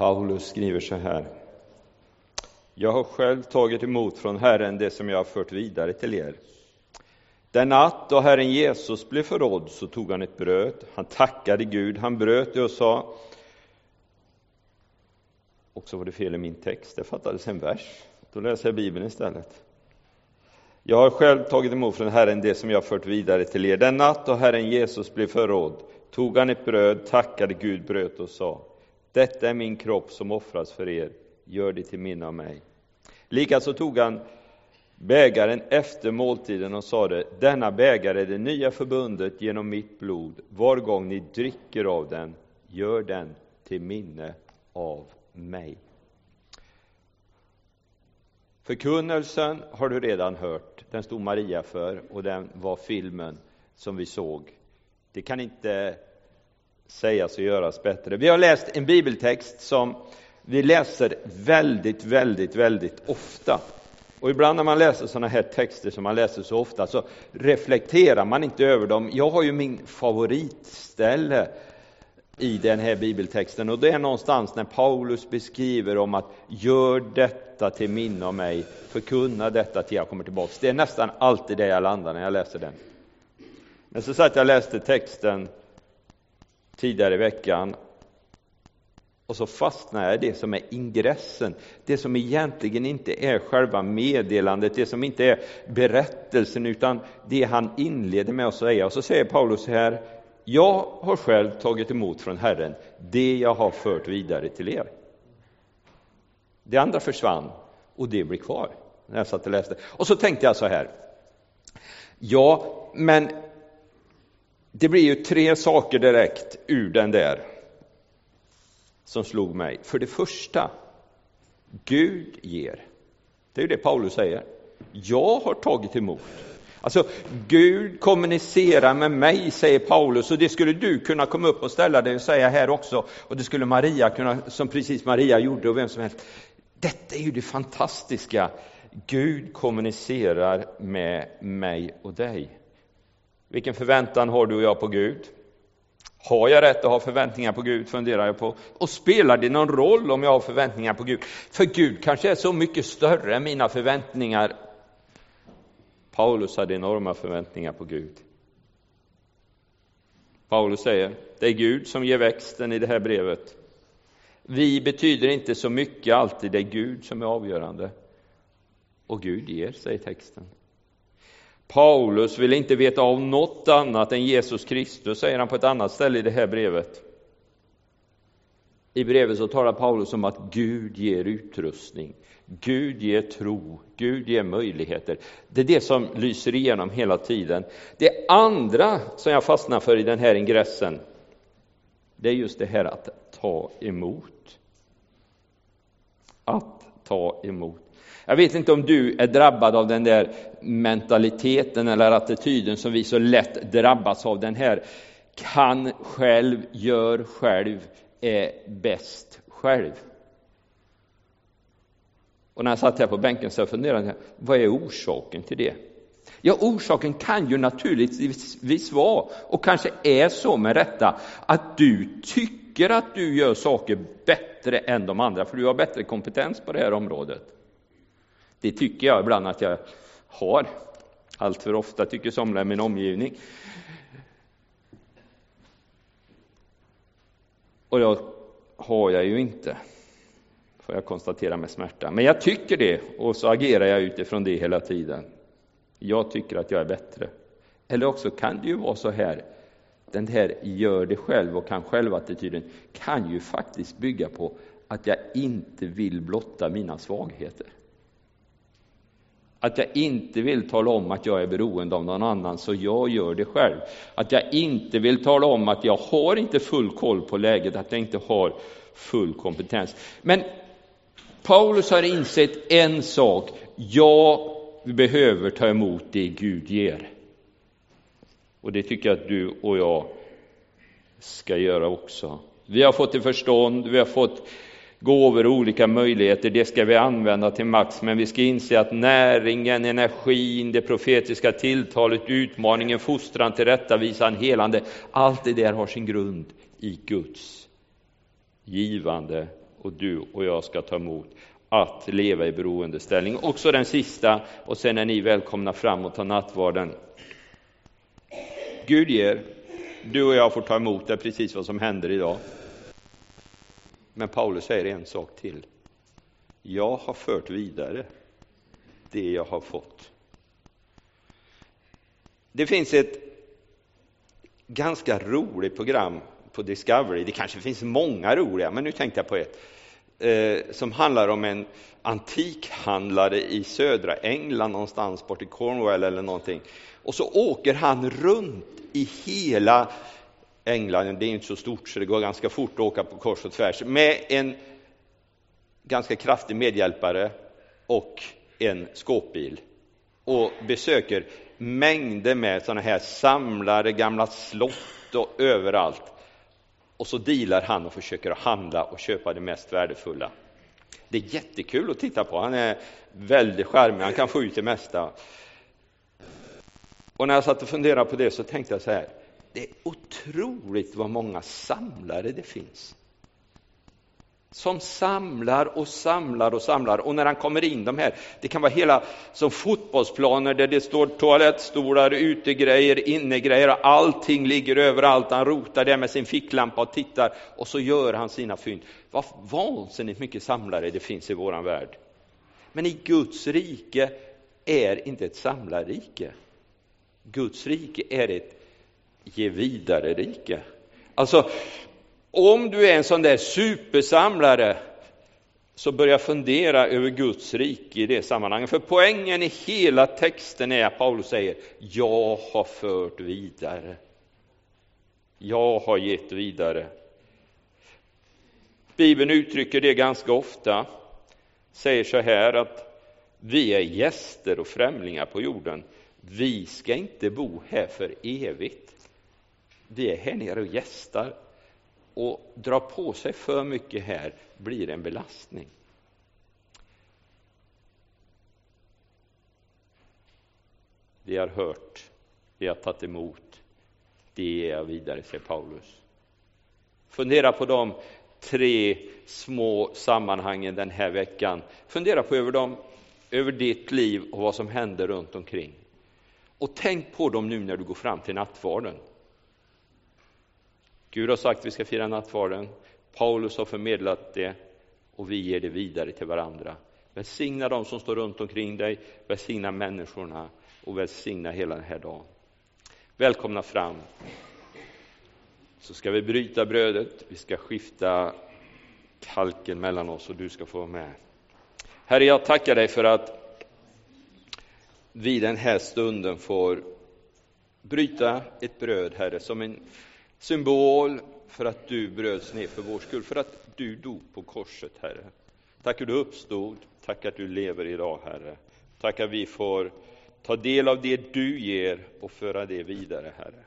Paulus skriver så här. Jag har själv tagit emot från Herren det som jag har fört vidare till er. Den natt då Herren Jesus blev förrådd så tog han ett bröd, han tackade Gud, han bröt det och sa och så var det fel i min text, det fattades en vers. Då läser jag Bibeln istället. Jag har själv tagit emot från Herren det som jag fört vidare till er. Den natt då Herren Jesus blev förrådd tog han ett bröd, tackade Gud, bröt och sa detta är min kropp som offras för er, gör det till minne av mig. Likaså tog han bägaren efter måltiden och sade Denna bägare är det nya förbundet genom mitt blod. Var gång ni dricker av den, gör den till minne av mig. Förkunnelsen har du redan hört, den stod Maria för och den var filmen som vi såg. Det kan inte sägas och göras bättre. Vi har läst en bibeltext som vi läser väldigt, väldigt, väldigt ofta. Och ibland när man läser sådana här texter som man läser så ofta så reflekterar man inte över dem. Jag har ju min favoritställe i den här bibeltexten och det är någonstans när Paulus beskriver om att gör detta till minne av mig, förkunna detta till jag kommer tillbaks. Det är nästan alltid det jag landar när jag läser den. Men så satt jag och läste texten tidigare i veckan och så fastnar jag i det som är ingressen, det som egentligen inte är själva meddelandet, det som inte är berättelsen, utan det han inleder med att säga. Och så säger Paulus så här, jag har själv tagit emot från Herren det jag har fört vidare till er. Det andra försvann och det blir kvar. När jag satt och läste. Och så tänkte jag så här. Ja, men det blir ju tre saker direkt ur den där som slog mig. För det första, Gud ger. Det är ju det Paulus säger. Jag har tagit emot. Alltså, Gud kommunicerar med mig, säger Paulus, och det skulle du kunna komma upp och ställa dig och säga här också, och det skulle Maria kunna, som precis Maria gjorde, och vem som helst. Detta är ju det fantastiska. Gud kommunicerar med mig och dig. Vilken förväntan har du och jag på Gud? Har jag rätt att ha förväntningar på Gud, funderar jag på. Och spelar det någon roll om jag har förväntningar på Gud? För Gud kanske är så mycket större än mina förväntningar Paulus hade enorma förväntningar på Gud. Paulus säger, det är Gud som ger växten i det här brevet. Vi betyder inte så mycket alltid, det är Gud som är avgörande. Och Gud ger, säger texten. Paulus vill inte veta av något annat än Jesus Kristus, säger han på ett annat ställe i det här brevet. I brevet så talar Paulus om att Gud ger utrustning. Gud ger tro, Gud ger möjligheter. Det är det som lyser igenom hela tiden. Det andra som jag fastnar för i den här ingressen, det är just det här att ta emot. Att ta emot. Jag vet inte om du är drabbad av den där mentaliteten eller attityden som vi så lätt drabbas av. Den här kan själv, gör själv, är bäst själv. Och när jag satt här på bänken så funderade jag, vad är orsaken till det? Ja, orsaken kan ju naturligtvis vara, och kanske är så med rätta, att du tycker att du gör saker bättre än de andra, för du har bättre kompetens på det här området. Det tycker jag ibland att jag har. Allt för ofta tycker somliga i min omgivning. Och det har jag ju inte får jag konstatera med smärta. Men jag tycker det, och så agerar jag utifrån det hela tiden. Jag tycker att jag är bättre. Eller också kan det ju vara så här, den här gör det själv och kan själv-attityden kan ju faktiskt bygga på att jag inte vill blotta mina svagheter. Att jag inte vill tala om att jag är beroende av någon annan, så jag gör det själv. Att jag inte vill tala om att jag har inte full koll på läget, att jag inte har full kompetens. Men Paulus har insett en sak. Jag behöver ta emot det Gud ger. Och det tycker jag att du och jag ska göra också. Vi har fått det förstånd, vi har fått gåvor och olika möjligheter, det ska vi använda till max, men vi ska inse att näringen, energin, det profetiska tilltalet, utmaningen, fostran, tillrättavisan, helande, allt det där har sin grund i Guds givande och du och jag ska ta emot att leva i beroendeställning. Också den sista, och sen är ni välkomna fram och ta nattvarden. Gud ger, du och jag får ta emot det, precis vad som händer idag. Men Paulus säger en sak till. Jag har fört vidare det jag har fått. Det finns ett ganska roligt program på Discovery. Det kanske finns många roliga, men nu tänkte jag på ett eh, som handlar om en antikhandlare i södra England, någonstans bort i Cornwall eller någonting. Och så åker han runt i hela England, det är inte så stort så det går ganska fort att åka på kors och tvärs, med en ganska kraftig medhjälpare och en skåpbil och besöker mängder med sådana här samlare, gamla slott och överallt. Och så dealar han och försöker handla och köpa det mest värdefulla. Det är jättekul att titta på. Han är väldigt charmig, han kan få ut det mesta. Och när jag satt och funderade på det så tänkte jag så här, det är otroligt vad många samlare det finns som samlar och samlar och samlar. Och när han kommer in de här, det kan vara hela som fotbollsplaner där det står toalettstolar, utegrejer, innegrejer, allting ligger överallt. Han rotar där med sin ficklampa och tittar och så gör han sina fynd. Vad vansinnigt mycket samlare det finns i våran värld. Men i Guds rike är inte ett samlarrike. Guds rike är ett ge vidare-rike. Alltså, om du är en sån där supersamlare så börja fundera över Guds rike i det sammanhanget. För poängen i hela texten är att Paulus säger, jag har fört vidare. Jag har gett vidare. Bibeln uttrycker det ganska ofta, säger så här att vi är gäster och främlingar på jorden. Vi ska inte bo här för evigt. Vi är här nere och gästar och dra på sig för mycket här blir en belastning. Vi har hört, vi har tagit emot, det ger jag vidare, säger Paulus. Fundera på de tre små sammanhangen den här veckan. Fundera på över, dem, över ditt liv och vad som händer runt omkring. Och tänk på dem nu när du går fram till nattvarden. Gud har sagt att vi ska fira nattvarden. Paulus har förmedlat det och vi ger det vidare till varandra. Välsigna dem som står runt omkring dig, välsigna människorna och välsigna hela den här dagen. Välkomna fram. Så ska vi bryta brödet, vi ska skifta kalken mellan oss och du ska få vara med. Herre, jag tackar dig för att vi den här stunden får bryta ett bröd, Herre, som en symbol för att du bröts ner för vår skull, för att du dog på korset, Herre. Tack att du uppstod, tack att du lever idag, Herre. Tack att vi får ta del av det du ger och föra det vidare, Herre.